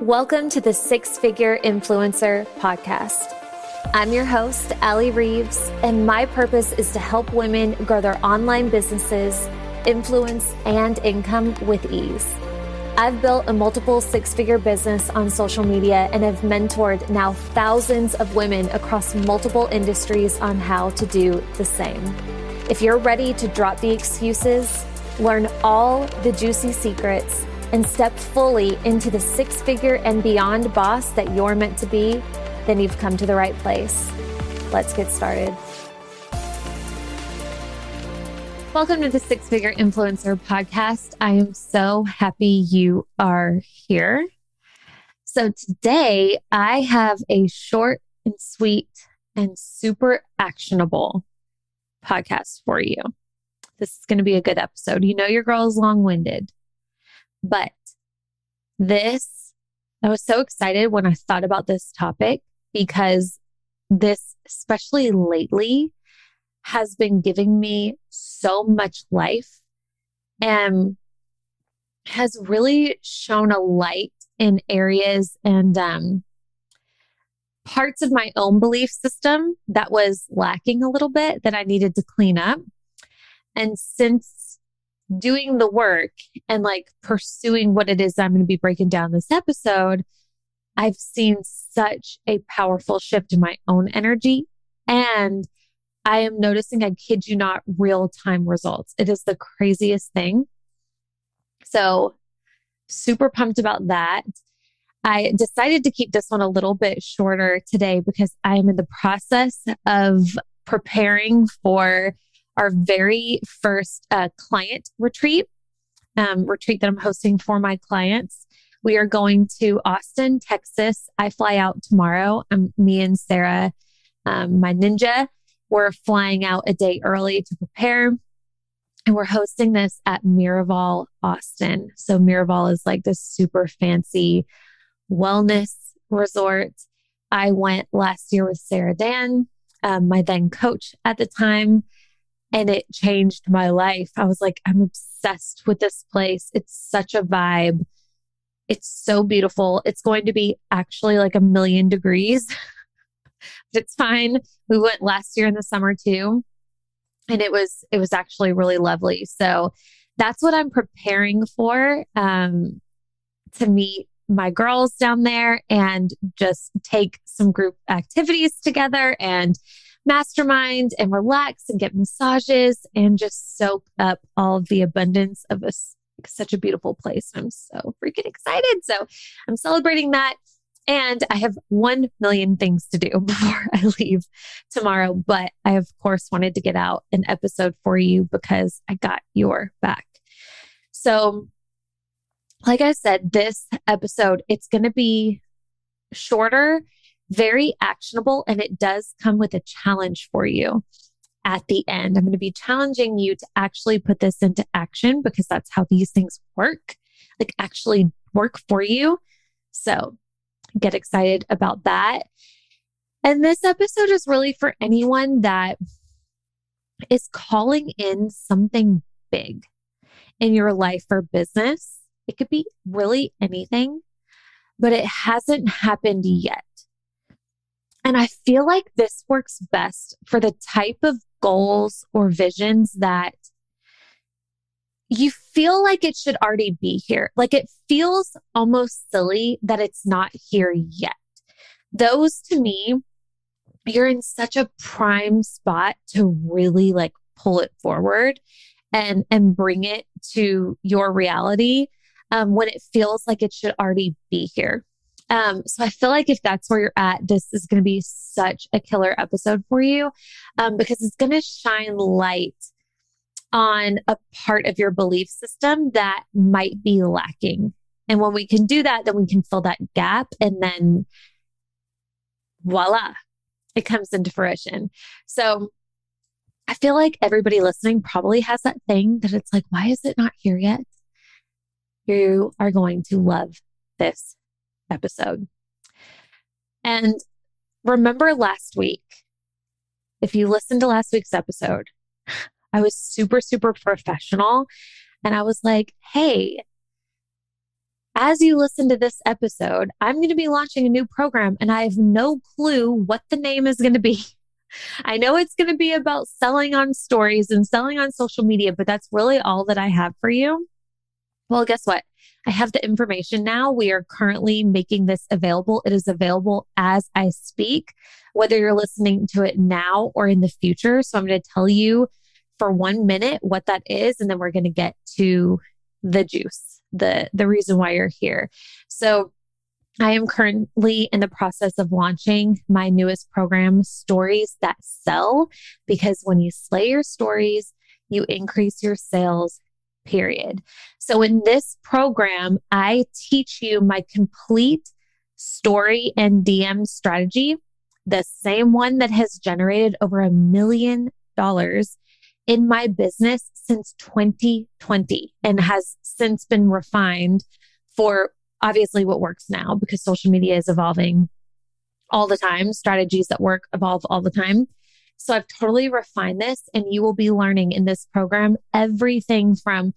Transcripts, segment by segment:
Welcome to the Six Figure Influencer Podcast. I'm your host, Allie Reeves, and my purpose is to help women grow their online businesses, influence, and income with ease. I've built a multiple six figure business on social media and have mentored now thousands of women across multiple industries on how to do the same. If you're ready to drop the excuses, learn all the juicy secrets, and step fully into the six figure and beyond boss that you're meant to be, then you've come to the right place. Let's get started. Welcome to the Six Figure Influencer Podcast. I am so happy you are here. So, today I have a short and sweet and super actionable podcast for you. This is going to be a good episode. You know, your girl is long winded. But this, I was so excited when I thought about this topic because this, especially lately, has been giving me so much life and has really shown a light in areas and um, parts of my own belief system that was lacking a little bit that I needed to clean up. And since doing the work and like pursuing what it is I'm going to be breaking down this episode, I've seen such a powerful shift in my own energy. And I am noticing, I kid you not, real time results. It is the craziest thing. So, super pumped about that. I decided to keep this one a little bit shorter today because I am in the process of preparing for our very first uh, client retreat, um, retreat that I'm hosting for my clients. We are going to Austin, Texas. I fly out tomorrow. Um, me and Sarah, um, my ninja, we're flying out a day early to prepare. And we're hosting this at Miraval, Austin. So, Miraval is like this super fancy wellness resort. I went last year with Sarah Dan, um, my then coach at the time and it changed my life. I was like, I'm obsessed with this place. It's such a vibe. It's so beautiful. It's going to be actually like a million degrees. but it's fine. We went last year in the summer too. And it was it was actually really lovely. So that's what I'm preparing for um to meet my girls down there and just take some group activities together and mastermind and relax and get massages and just soak up all the abundance of a, such a beautiful place. I'm so freaking excited. So I'm celebrating that. And I have 1 million things to do before I leave tomorrow. But I, of course, wanted to get out an episode for you because I got your back. So, like I said, this episode, it's going to be shorter very actionable and it does come with a challenge for you at the end. I'm going to be challenging you to actually put this into action because that's how these things work, like actually work for you. So get excited about that. And this episode is really for anyone that is calling in something big in your life or business. It could be really anything, but it hasn't happened yet. And I feel like this works best for the type of goals or visions that you feel like it should already be here. Like it feels almost silly that it's not here yet. Those to me, you're in such a prime spot to really like pull it forward and and bring it to your reality um, when it feels like it should already be here. Um, so I feel like if that's where you're at, this is going to be such a killer episode for you um, because it's going to shine light on a part of your belief system that might be lacking. And when we can do that, then we can fill that gap and then voila, it comes into fruition. So I feel like everybody listening probably has that thing that it's like, why is it not here yet? You are going to love this episode. And remember last week, if you listened to last week's episode, I was super, super professional. And I was like, hey, as you listen to this episode, I'm going to be launching a new program and I have no clue what the name is going to be. I know it's going to be about selling on stories and selling on social media, but that's really all that I have for you. Well, guess what? I have the information now. We are currently making this available. It is available as I speak, whether you're listening to it now or in the future. So I'm going to tell you for one minute what that is, and then we're going to get to the juice, the the reason why you're here. So I am currently in the process of launching my newest program, Stories That Sell, because when you slay your stories, you increase your sales, period. So in this program, I teach you my complete story and DM strategy, the same one that has generated over a million dollars in my business since 2020 and has since been refined for obviously what works now because social media is evolving all the time. Strategies that work evolve all the time. So I've totally refined this, and you will be learning in this program everything from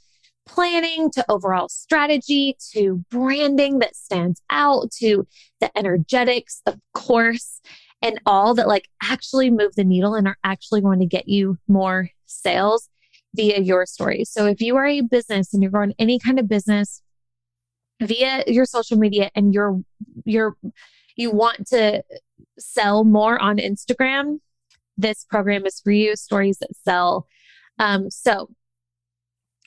planning to overall strategy to branding that stands out to the energetics, of course, and all that like actually move the needle and are actually going to get you more sales via your stories. So if you are a business and you're growing any kind of business via your social media and you're you're you want to sell more on Instagram, this program is for you, stories that sell. Um, so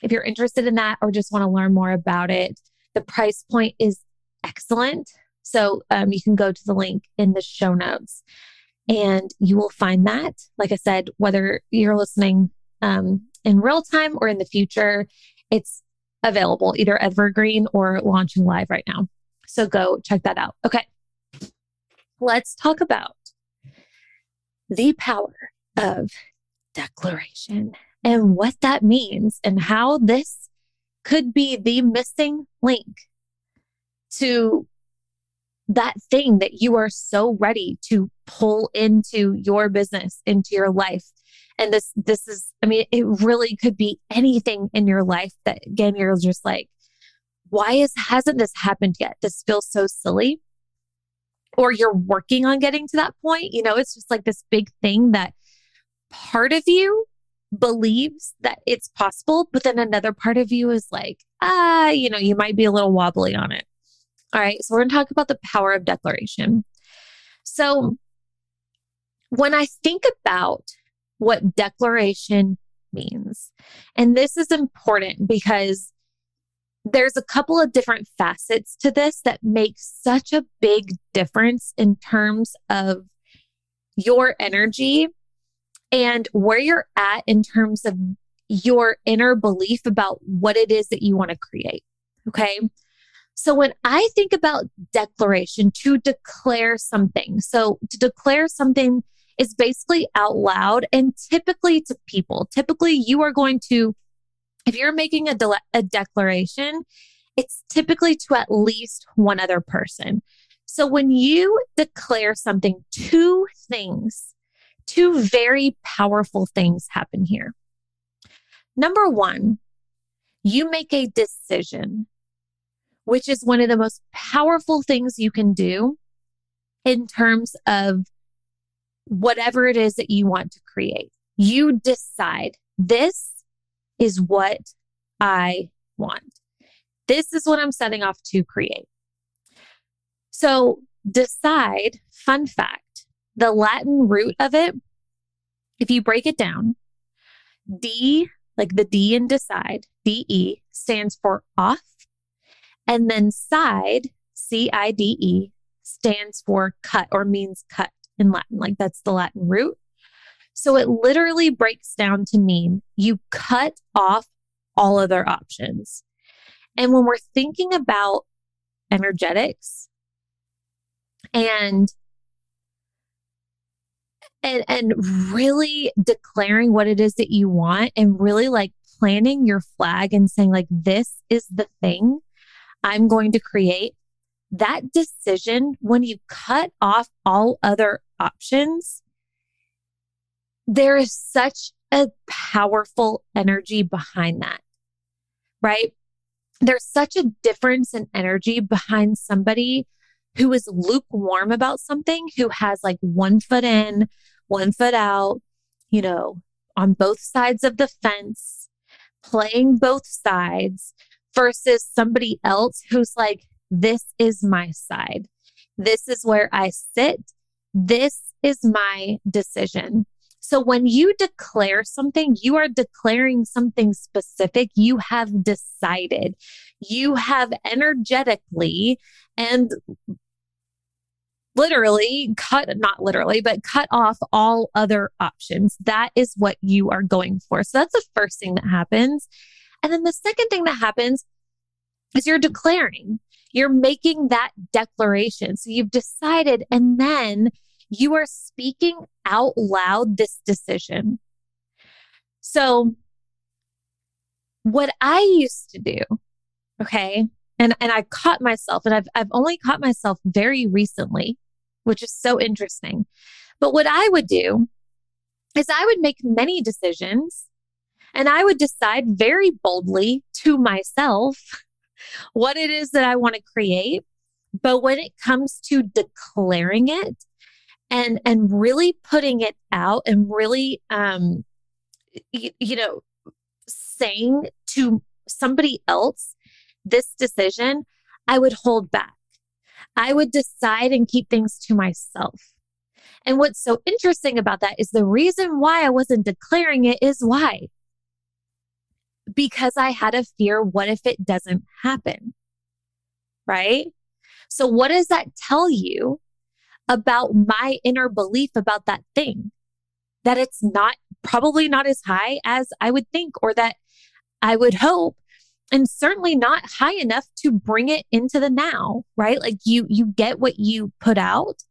if you're interested in that or just want to learn more about it, the price point is excellent. So um, you can go to the link in the show notes and you will find that. Like I said, whether you're listening um, in real time or in the future, it's available either evergreen or launching live right now. So go check that out. Okay. Let's talk about the power of declaration and what that means and how this could be the missing link to that thing that you are so ready to pull into your business, into your life. And this, this is, I mean, it really could be anything in your life that again, you're just like, why is, hasn't this happened yet? This feels so silly. Or you're working on getting to that point. You know, it's just like this big thing that part of you believes that it's possible, but then another part of you is like, ah, you know, you might be a little wobbly on it. All right. So we're going to talk about the power of declaration. So when I think about what declaration means, and this is important because there's a couple of different facets to this that make such a big difference in terms of your energy and where you're at in terms of your inner belief about what it is that you want to create. Okay. So when I think about declaration, to declare something, so to declare something is basically out loud and typically to people. Typically, you are going to, if you're making a, de- a declaration, it's typically to at least one other person. So when you declare something, two things, two very powerful things happen here. Number one, you make a decision which is one of the most powerful things you can do in terms of whatever it is that you want to create. You decide this is what I want. This is what I'm setting off to create. So decide, fun fact, the Latin root of it, if you break it down, D, like the D in decide, DE stands for off and then side, C I D E, stands for cut or means cut in Latin. Like that's the Latin root. So it literally breaks down to mean you cut off all other options. And when we're thinking about energetics and and and really declaring what it is that you want and really like planting your flag and saying like this is the thing I'm going to create, that decision, when you cut off all other options, there is such a powerful energy behind that, right? there's such a difference in energy behind somebody who is lukewarm about something, who has like one foot in, one foot out, you know, on both sides of the fence, playing both sides, versus somebody else who's like, this is my side. This is where I sit. This is my decision. So when you declare something, you are declaring something specific. You have decided. You have energetically and literally cut, not literally, but cut off all other options. That is what you are going for. So that's the first thing that happens. And then the second thing that happens is you're declaring, you're making that declaration. So you've decided, and then you are speaking out loud this decision. So, what I used to do, okay, and, and I caught myself, and I've, I've only caught myself very recently, which is so interesting. But what I would do is I would make many decisions and I would decide very boldly to myself what it is that I want to create. But when it comes to declaring it and and really putting it out and really um you, you know saying to somebody else this decision, I would hold back. I would decide and keep things to myself. And what's so interesting about that is the reason why I wasn't declaring it is why because I had a fear what if it doesn't happen? Right? So, what does that tell you about my inner belief about that thing? That it's not probably not as high as I would think or that I would hope and certainly not high enough to bring it into the now, right? Like you you get what you put out.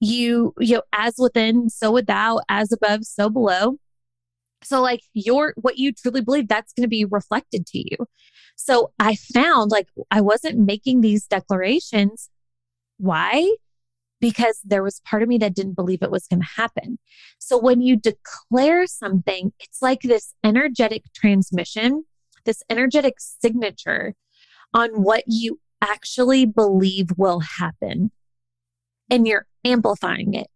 You you know as within so without as above so below. So, like, your what you truly believe, that's going to be reflected to you. So, I found like I wasn't making these declarations. Why? Because there was part of me that didn't believe it was going to happen. So, when you declare something, it's like this energetic transmission, this energetic signature on what you actually believe will happen. And you're amplifying it.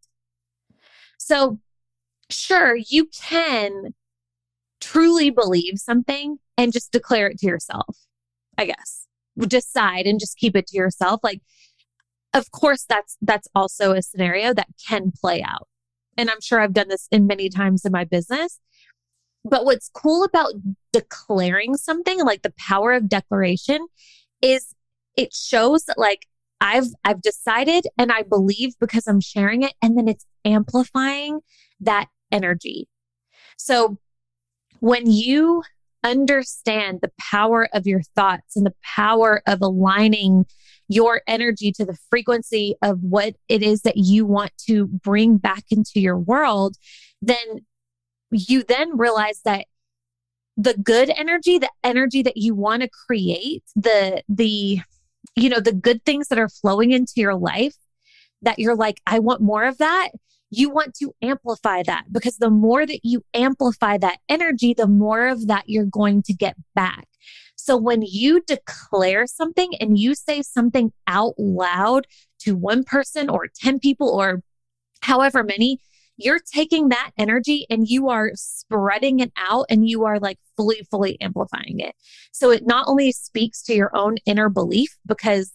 So, sure, you can truly believe something and just declare it to yourself, I guess. Decide and just keep it to yourself. Like, of course, that's that's also a scenario that can play out. And I'm sure I've done this in many times in my business. But what's cool about declaring something, like the power of declaration, is it shows that like I've I've decided and I believe because I'm sharing it and then it's amplifying that energy. So when you understand the power of your thoughts and the power of aligning your energy to the frequency of what it is that you want to bring back into your world, then you then realize that the good energy, the energy that you want to create, the, the, you know, the good things that are flowing into your life that you're like, I want more of that you want to amplify that because the more that you amplify that energy, the more of that you're going to get back. So when you declare something and you say something out loud to one person or 10 people or however many, you're taking that energy and you are spreading it out and you are like fully, fully amplifying it. So it not only speaks to your own inner belief because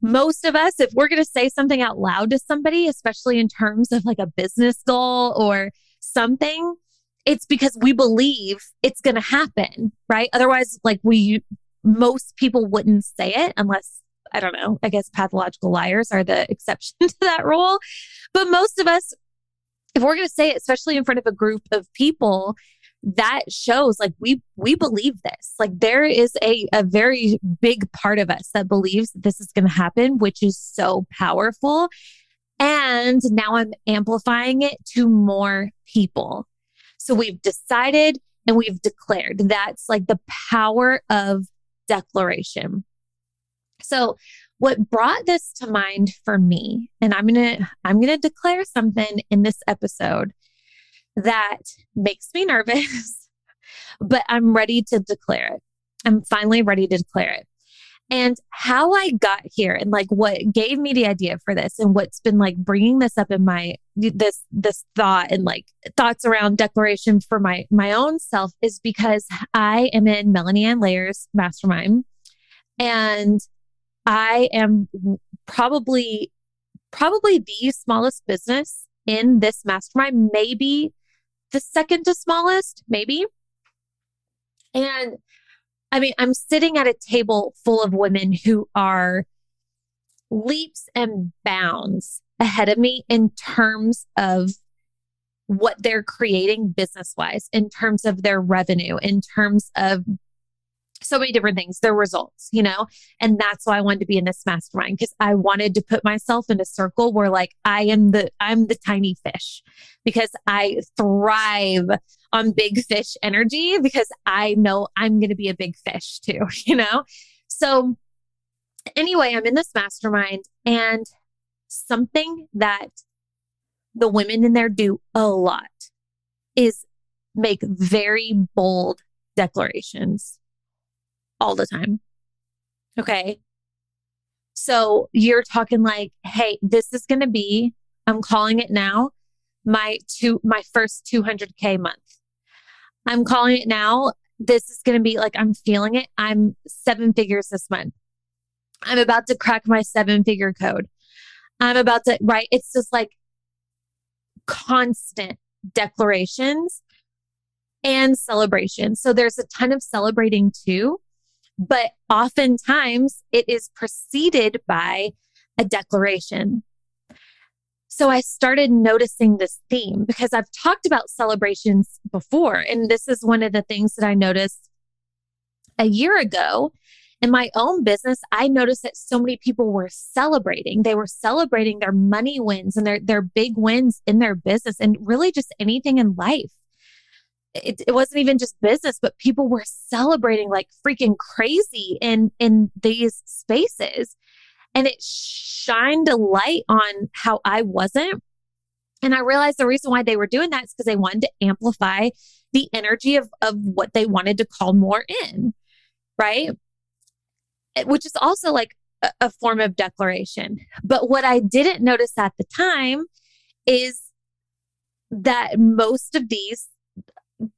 most of us, if we're going to say something out loud to somebody, especially in terms of like a business goal or something, it's because we believe it's going to happen, right? Otherwise, like we, most people wouldn't say it unless, I don't know, I guess pathological liars are the exception to that rule. But most of us, if we're going to say it, especially in front of a group of people, that shows like we we believe this like there is a a very big part of us that believes that this is going to happen which is so powerful and now i'm amplifying it to more people so we've decided and we've declared that's like the power of declaration so what brought this to mind for me and i'm going to i'm going to declare something in this episode that makes me nervous, but I'm ready to declare it. I'm finally ready to declare it. And how I got here and like what gave me the idea for this and what's been like bringing this up in my this this thought and like thoughts around declaration for my my own self is because I am in Melanie Ann Layer's mastermind and I am probably probably the smallest business in this mastermind, maybe the second to smallest, maybe. And I mean, I'm sitting at a table full of women who are leaps and bounds ahead of me in terms of what they're creating business wise, in terms of their revenue, in terms of so many different things, their results, you know? And that's why I wanted to be in this mastermind because I wanted to put myself in a circle where like I am the, I'm the tiny fish because I thrive on big fish energy because I know I'm going to be a big fish too, you know? So anyway, I'm in this mastermind and something that the women in there do a lot is make very bold declarations all the time. Okay. So you're talking like, hey, this is going to be, I'm calling it now, my two, my first 200K month. I'm calling it now. This is going to be like, I'm feeling it. I'm seven figures this month. I'm about to crack my seven figure code. I'm about to, right? It's just like constant declarations and celebration. So there's a ton of celebrating too. But oftentimes it is preceded by a declaration. So I started noticing this theme because I've talked about celebrations before. And this is one of the things that I noticed a year ago in my own business. I noticed that so many people were celebrating. They were celebrating their money wins and their, their big wins in their business and really just anything in life it, it wasn't even just business, but people were celebrating like freaking crazy in in these spaces. And it shined a light on how I wasn't. And I realized the reason why they were doing that is because they wanted to amplify the energy of, of what they wanted to call more in, right? Which is also like a, a form of declaration. But what I didn't notice at the time is that most of these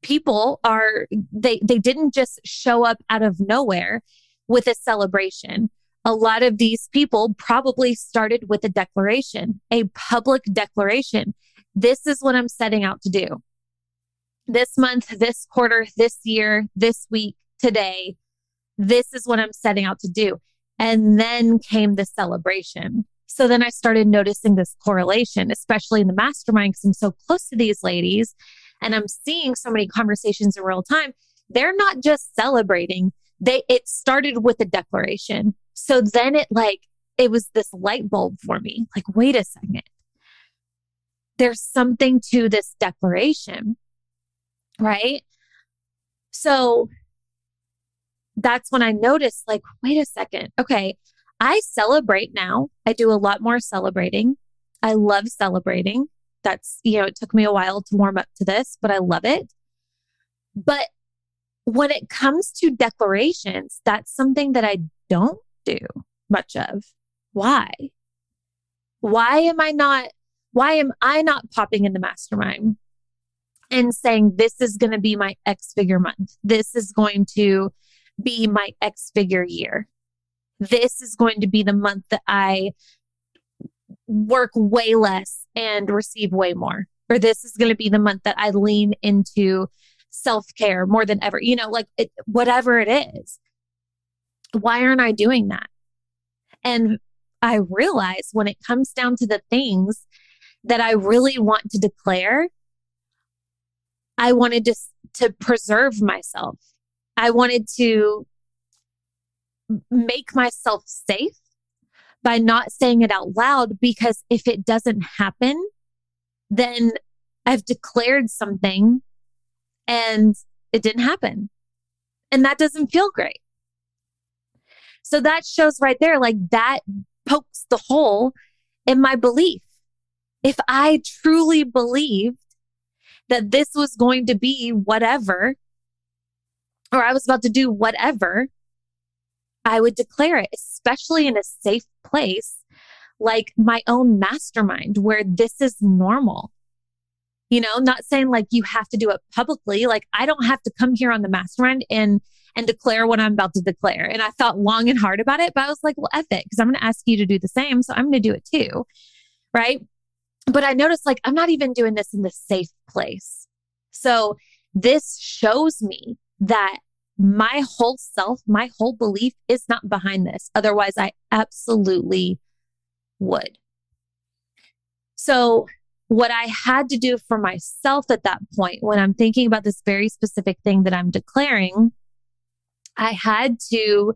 people are they they didn't just show up out of nowhere with a celebration a lot of these people probably started with a declaration a public declaration. This is what i'm setting out to do. This month this quarter this year this week today this is what i'm setting out to do. And then came the celebration. So then i started noticing this correlation especially in the mastermind because i'm so close to these ladies and I'm seeing so many conversations in real time, they're not just celebrating. They it started with a declaration. So then it like it was this light bulb for me. Like, wait a second. There's something to this declaration. Right? So that's when I noticed, like, wait a second. Okay. I celebrate now. I do a lot more celebrating. I love celebrating. That's, you know, it took me a while to warm up to this, but I love it. But when it comes to declarations, that's something that I don't do much of. Why? Why am I not, why am I not popping in the mastermind and saying, this is going to be my X figure month? This is going to be my X figure year. This is going to be the month that I work way less and receive way more. Or this is going to be the month that I lean into self care more than ever, you know, like it, whatever it is. Why aren't I doing that? And I realize when it comes down to the things that I really want to declare, I wanted to, to preserve myself. I wanted to make myself safe by not saying it out loud because if it doesn't happen, then I've declared something and it didn't happen. And that doesn't feel great. So that shows right there, like that pokes the hole in my belief. If I truly believed that this was going to be whatever, or I was about to do whatever, I would declare it, especially in a safe place like my own mastermind where this is normal. You know, not saying like you have to do it publicly. Like I don't have to come here on the mastermind and and declare what I'm about to declare. And I thought long and hard about it, but I was like, well, F it, because I'm going to ask you to do the same. So I'm going to do it too. Right. But I noticed like I'm not even doing this in the safe place. So this shows me that my whole self, my whole belief is not behind this. Otherwise, I absolutely would. So, what I had to do for myself at that point, when I'm thinking about this very specific thing that I'm declaring, I had to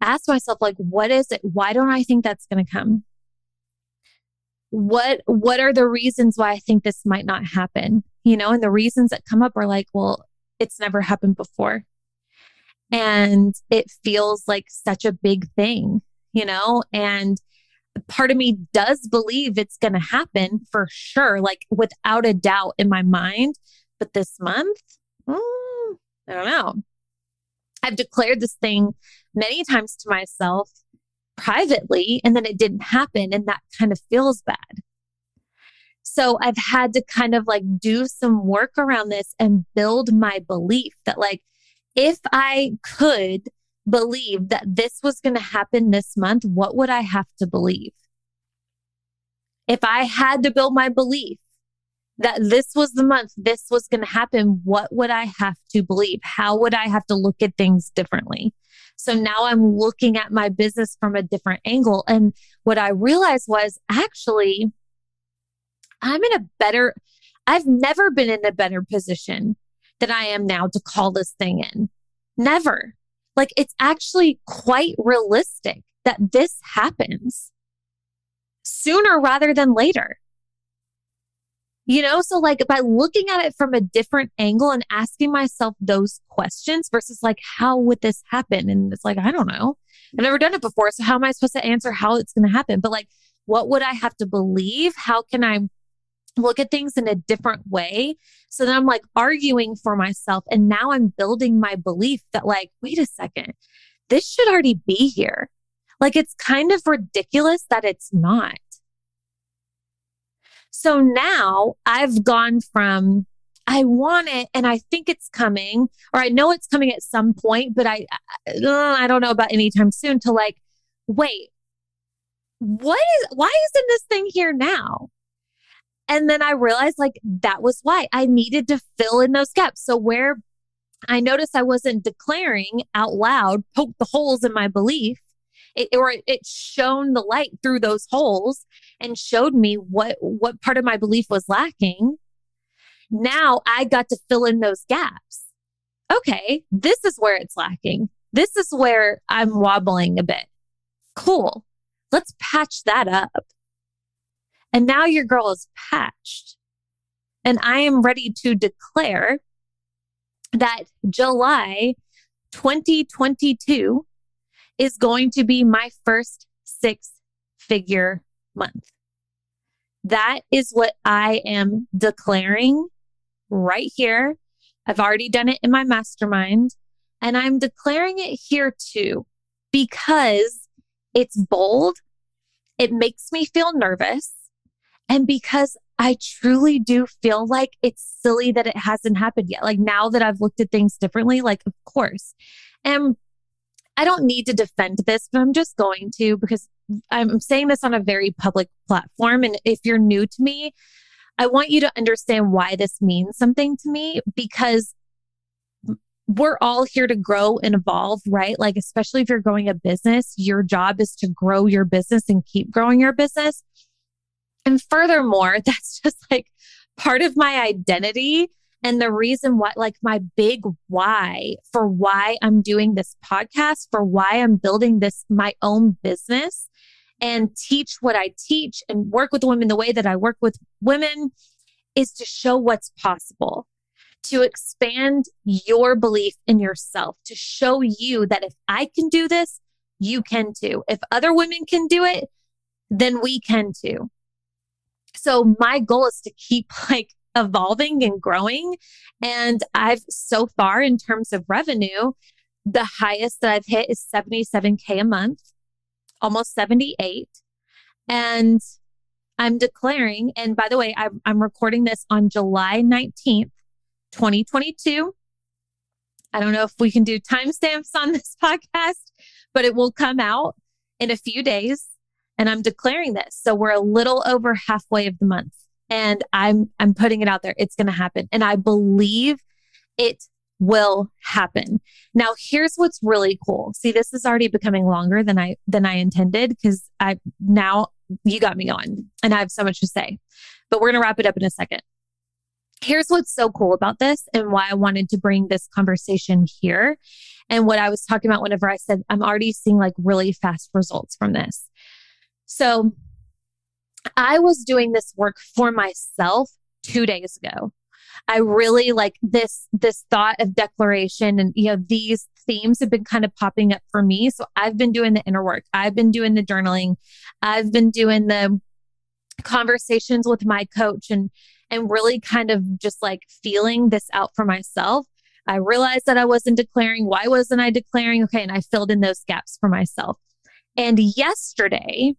ask myself, like, what is it? Why don't I think that's going to come? What what are the reasons why I think this might not happen? You know, and the reasons that come up are like, well, it's never happened before. And it feels like such a big thing, you know? And part of me does believe it's going to happen for sure, like without a doubt in my mind. But this month, mm, I don't know. I've declared this thing many times to myself privately, and then it didn't happen. And that kind of feels bad. So I've had to kind of like do some work around this and build my belief that, like, if I could believe that this was going to happen this month, what would I have to believe? If I had to build my belief that this was the month, this was going to happen, what would I have to believe? How would I have to look at things differently? So now I'm looking at my business from a different angle. And what I realized was actually, I'm in a better, I've never been in a better position than I am now to call this thing in. Never. Like it's actually quite realistic that this happens sooner rather than later. You know, so like by looking at it from a different angle and asking myself those questions versus like, how would this happen? And it's like, I don't know. I've never done it before. So how am I supposed to answer how it's going to happen? But like, what would I have to believe? How can I look at things in a different way. So then I'm like arguing for myself. And now I'm building my belief that, like, wait a second, this should already be here. Like, it's kind of ridiculous that it's not. So now I've gone from, I want it and I think it's coming, or I know it's coming at some point, but I, uh, uh, I don't know about anytime soon to like, wait, what is, why isn't this thing here now? And then I realized like that was why I needed to fill in those gaps. So where I noticed I wasn't declaring out loud, poke the holes in my belief, it, or it shone the light through those holes and showed me what what part of my belief was lacking. Now I got to fill in those gaps. Okay, this is where it's lacking. This is where I'm wobbling a bit. Cool. Let's patch that up. And now your girl is patched. And I am ready to declare that July 2022 is going to be my first six figure month. That is what I am declaring right here. I've already done it in my mastermind and I'm declaring it here too because it's bold. It makes me feel nervous. And because I truly do feel like it's silly that it hasn't happened yet. Like now that I've looked at things differently, like, of course. And I don't need to defend this, but I'm just going to because I'm saying this on a very public platform. And if you're new to me, I want you to understand why this means something to me because we're all here to grow and evolve, right? Like, especially if you're growing a business, your job is to grow your business and keep growing your business. And furthermore, that's just like part of my identity and the reason why, like my big why for why I'm doing this podcast, for why I'm building this, my own business and teach what I teach and work with women the way that I work with women is to show what's possible, to expand your belief in yourself, to show you that if I can do this, you can too. If other women can do it, then we can too. So my goal is to keep like evolving and growing. And I've so far, in terms of revenue, the highest that I've hit is 77K a month, almost 78. And I'm declaring, and by the way, I'm, I'm recording this on July 19th, 2022. I don't know if we can do timestamps on this podcast, but it will come out in a few days. And I'm declaring this. So we're a little over halfway of the month. And I'm I'm putting it out there. It's gonna happen. And I believe it will happen. Now here's what's really cool. See, this is already becoming longer than I than I intended because I now you got me on and I have so much to say. But we're going to wrap it up in a second. Here's what's so cool about this and why I wanted to bring this conversation here. And what I was talking about whenever I said I'm already seeing like really fast results from this. So I was doing this work for myself two days ago. I really like this this thought of declaration and you know these themes have been kind of popping up for me. So I've been doing the inner work. I've been doing the journaling. I've been doing the conversations with my coach and and really kind of just like feeling this out for myself. I realized that I wasn't declaring. Why wasn't I declaring? Okay, and I filled in those gaps for myself. And yesterday,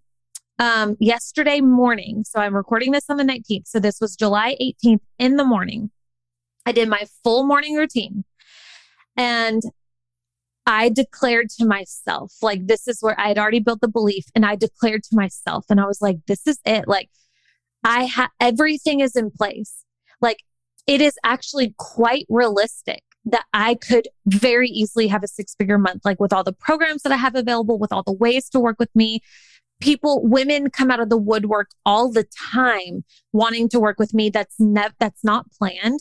um, yesterday morning, so I'm recording this on the 19th. So this was July 18th in the morning. I did my full morning routine. And I declared to myself, like, this is where I had already built the belief. And I declared to myself, and I was like, this is it. Like, I have everything is in place. Like, it is actually quite realistic that I could very easily have a six figure month, like with all the programs that I have available, with all the ways to work with me. People, women come out of the woodwork all the time wanting to work with me. That's that's not planned.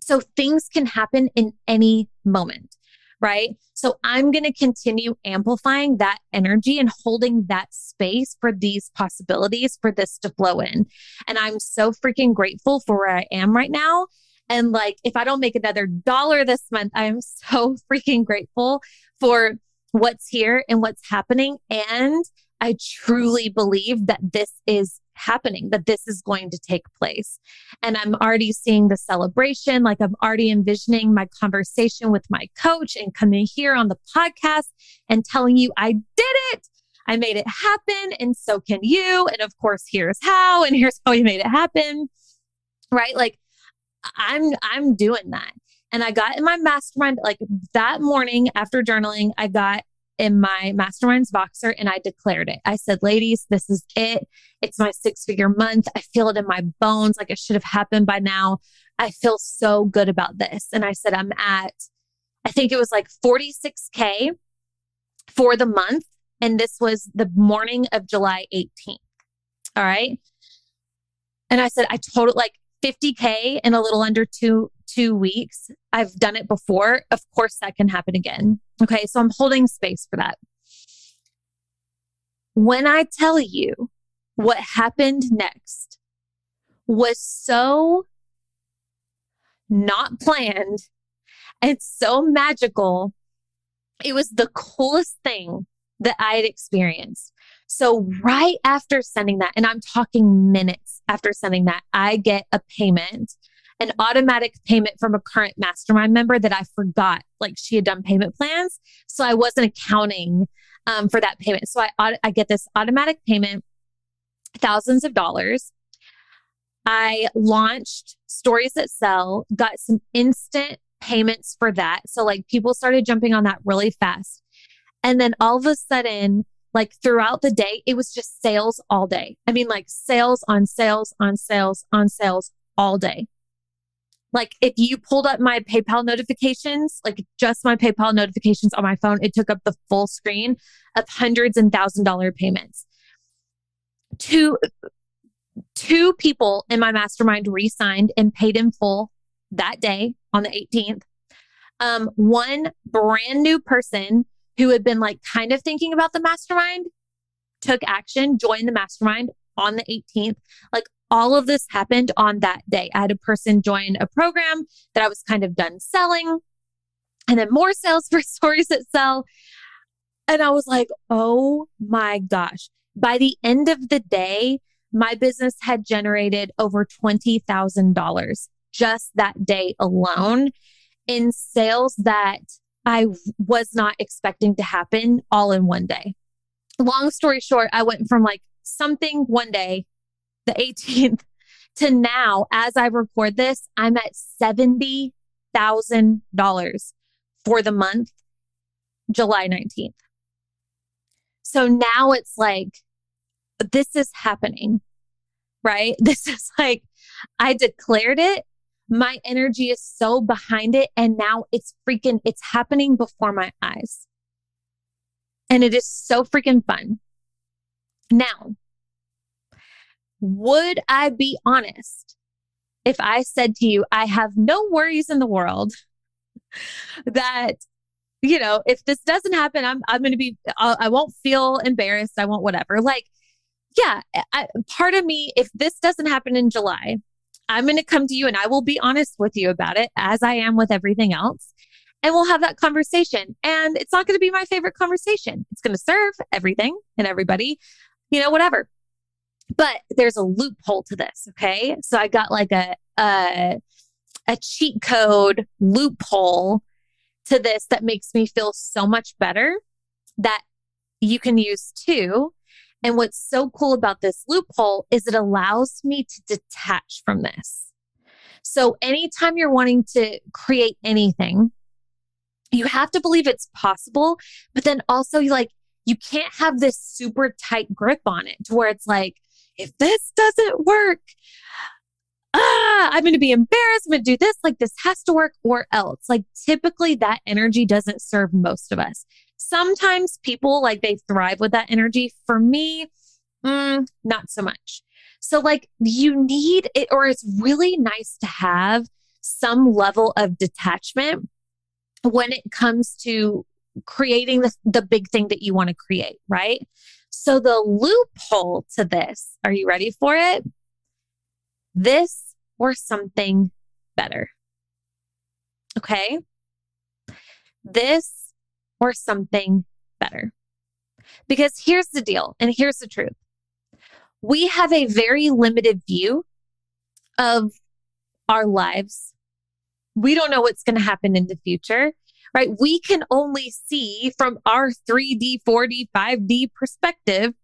So things can happen in any moment right? So I'm going to continue amplifying that energy and holding that space for these possibilities for this to flow in. And I'm so freaking grateful for where I am right now. And like, if I don't make another dollar this month, I am so freaking grateful for what's here and what's happening. And I truly believe that this is happening, that this is going to take place. And I'm already seeing the celebration. Like I'm already envisioning my conversation with my coach and coming here on the podcast and telling you I did it. I made it happen. And so can you. And of course, here's how, and here's how you made it happen. Right. Like I'm, I'm doing that. And I got in my mastermind like that morning after journaling, I got in my masterminds Voxer and I declared it. I said, ladies, this is it. It's my six figure month. I feel it in my bones. Like it should have happened by now. I feel so good about this. And I said, I'm at, I think it was like 46K for the month. And this was the morning of July 18th. All right. And I said, I totally like 50K in a little under two, two weeks. I've done it before. Of course, that can happen again. Okay. So I'm holding space for that. When I tell you what happened next was so not planned and so magical, it was the coolest thing that I had experienced. So, right after sending that, and I'm talking minutes after sending that, I get a payment an automatic payment from a current mastermind member that I forgot, like she had done payment plans. So I wasn't accounting um, for that payment. So I, I get this automatic payment, thousands of dollars. I launched Stories That Sell, got some instant payments for that. So like people started jumping on that really fast. And then all of a sudden, like throughout the day, it was just sales all day. I mean, like sales on sales on sales on sales all day. Like if you pulled up my PayPal notifications, like just my PayPal notifications on my phone, it took up the full screen of hundreds and thousand dollar payments. Two, two people in my mastermind re-signed and paid in full that day on the 18th. Um, one brand new person who had been like kind of thinking about the mastermind took action, joined the mastermind on the 18th. Like all of this happened on that day. I had a person join a program that I was kind of done selling and then more sales for stories that sell. And I was like, oh my gosh. By the end of the day, my business had generated over $20,000 just that day alone in sales that I was not expecting to happen all in one day. Long story short, I went from like something one day, the 18th, to now, as I record this, I'm at $70,000 for the month, July 19th. So now it's like, this is happening, right? This is like, I declared it. My energy is so behind it. And now it's freaking, it's happening before my eyes. And it is so freaking fun. Now, would I be honest if I said to you, I have no worries in the world that you know, if this doesn't happen, I'm I'm going to be I'll, I not feel embarrassed. I won't whatever. Like, yeah, I, part of me, if this doesn't happen in July, I'm going to come to you and I will be honest with you about it, as I am with everything else. And we'll have that conversation. And it's not going to be my favorite conversation. It's going to serve everything and everybody, you know, whatever. But there's a loophole to this. Okay. So I got like a, a, a cheat code loophole to this that makes me feel so much better that you can use too. And what's so cool about this loophole is it allows me to detach from this. So anytime you're wanting to create anything, you have to believe it's possible, but then also you like, you can't have this super tight grip on it to where it's like, if this doesn't work, ah, I'm going to be embarrassed. I'm going to do this. Like this has to work or else. Like typically that energy doesn't serve most of us. Sometimes people like they thrive with that energy. For me, mm, not so much. So like you need it, or it's really nice to have some level of detachment when it comes to creating the, the big thing that you want to create, right? So the loophole to this, are you ready for it? This or something better. Okay. This or something better. Because here's the deal, and here's the truth we have a very limited view of our lives. We don't know what's going to happen in the future, right? We can only see from our 3D, 4D, 5D perspective,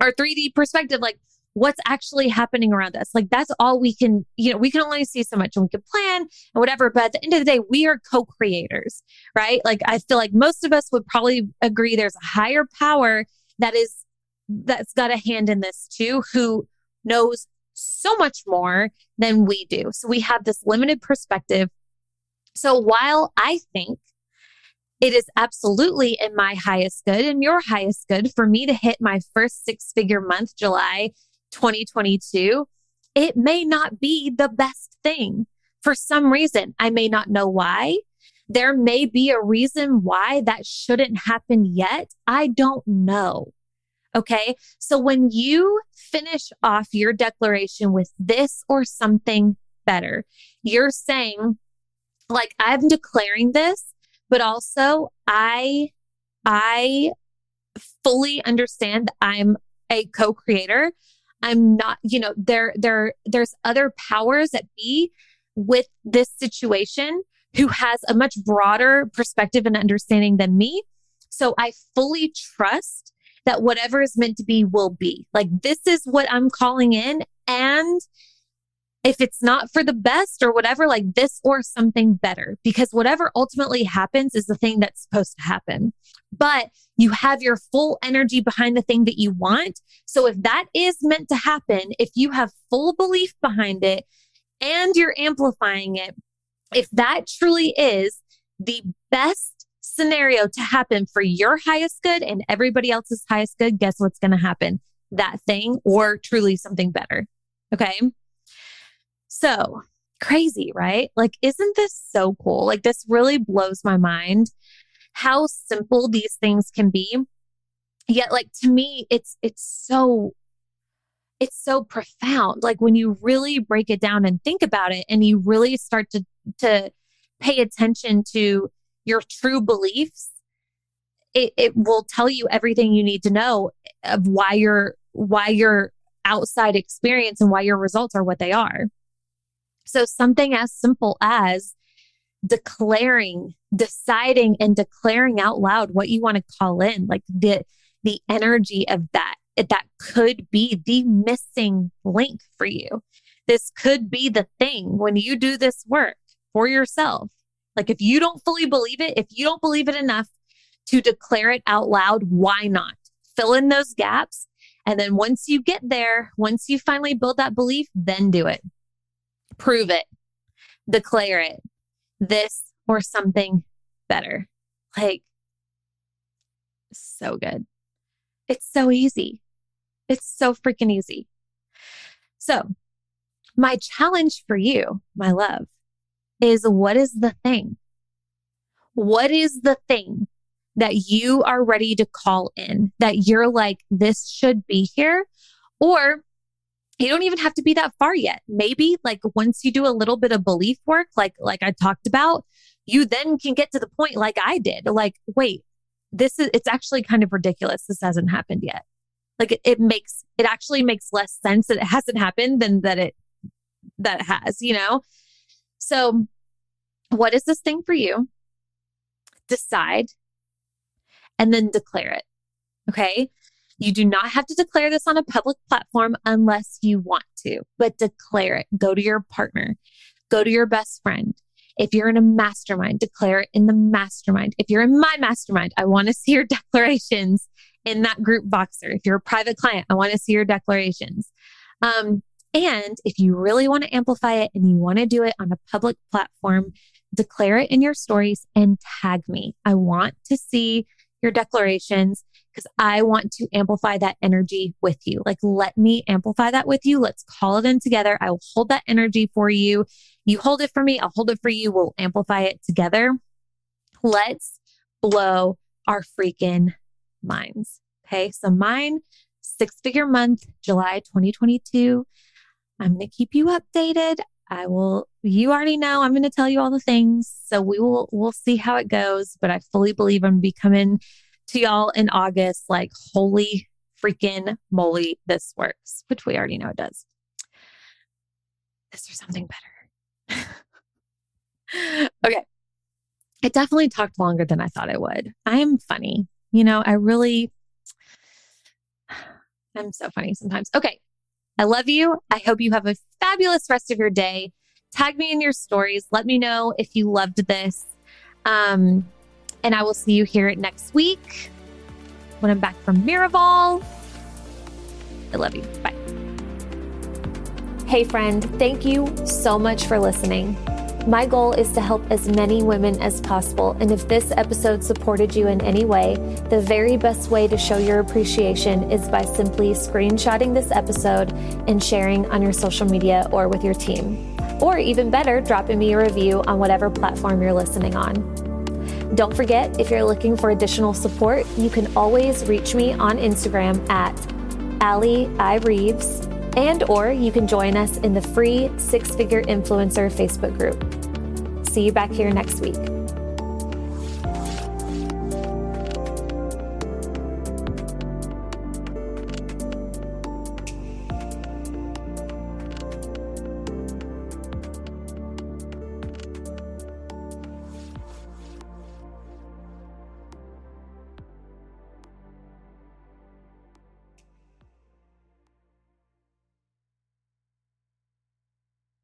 our 3D perspective, like what's actually happening around us. Like that's all we can, you know, we can only see so much and we can plan and whatever. But at the end of the day, we are co creators, right? Like I feel like most of us would probably agree there's a higher power that is, that's got a hand in this too, who knows so much more than we do. So we have this limited perspective. So while I think it is absolutely in my highest good and your highest good for me to hit my first six figure month, July 2022, it may not be the best thing for some reason. I may not know why. There may be a reason why that shouldn't happen yet. I don't know. Okay. So when you finish off your declaration with this or something better, you're saying, like, I'm declaring this, but also I, I fully understand I'm a co-creator I'm not, you know, there, there, there's other powers that be with this situation who has a much broader perspective and understanding than me. So I fully trust that whatever is meant to be will be. Like, this is what I'm calling in. And if it's not for the best or whatever, like this or something better, because whatever ultimately happens is the thing that's supposed to happen. But you have your full energy behind the thing that you want. So if that is meant to happen, if you have full belief behind it and you're amplifying it, if that truly is the best scenario to happen for your highest good and everybody else's highest good, guess what's going to happen? That thing or truly something better. Okay. So crazy, right? Like, isn't this so cool? Like, this really blows my mind how simple these things can be. Yet, like, to me, it's, it's so, it's so profound. Like, when you really break it down and think about it and you really start to, to pay attention to your true beliefs, it, it will tell you everything you need to know of why you're, why you're outside experience and why your results are what they are. So, something as simple as declaring, deciding, and declaring out loud what you want to call in, like the, the energy of that, that could be the missing link for you. This could be the thing when you do this work for yourself. Like, if you don't fully believe it, if you don't believe it enough to declare it out loud, why not? Fill in those gaps. And then once you get there, once you finally build that belief, then do it. Prove it. Declare it. This or something better. Like, so good. It's so easy. It's so freaking easy. So, my challenge for you, my love, is what is the thing? What is the thing that you are ready to call in, that you're like, this should be here? Or you don't even have to be that far yet. Maybe like once you do a little bit of belief work, like, like I talked about, you then can get to the point like I did, like, wait, this is, it's actually kind of ridiculous. This hasn't happened yet. Like it, it makes, it actually makes less sense that it hasn't happened than that it, that it has, you know? So what is this thing for you? Decide and then declare it. Okay. You do not have to declare this on a public platform unless you want to, but declare it. Go to your partner, go to your best friend. If you're in a mastermind, declare it in the mastermind. If you're in my mastermind, I want to see your declarations in that group Voxer. If you're a private client, I want to see your declarations. Um, and if you really want to amplify it and you want to do it on a public platform, declare it in your stories and tag me. I want to see your declarations because I want to amplify that energy with you. Like, let me amplify that with you. Let's call it in together. I will hold that energy for you. You hold it for me. I'll hold it for you. We'll amplify it together. Let's blow our freaking minds. Okay. So, mine, six figure month, July 2022. I'm going to keep you updated. I will, you already know I'm going to tell you all the things. So we will, we'll see how it goes. But I fully believe I'm be coming to y'all in August. Like, holy freaking moly, this works, which we already know it does. This or something better. okay. It definitely talked longer than I thought it would. I am funny. You know, I really, I'm so funny sometimes. Okay. I love you. I hope you have a fabulous rest of your day. Tag me in your stories. Let me know if you loved this. Um, and I will see you here next week when I'm back from Miraval. I love you. Bye. Hey, friend, thank you so much for listening. My goal is to help as many women as possible. And if this episode supported you in any way, the very best way to show your appreciation is by simply screenshotting this episode and sharing on your social media or with your team. Or even better, dropping me a review on whatever platform you're listening on. Don't forget, if you're looking for additional support, you can always reach me on Instagram at Allie I. Reeves and or you can join us in the free Six Figure Influencer Facebook group. See you back here next week.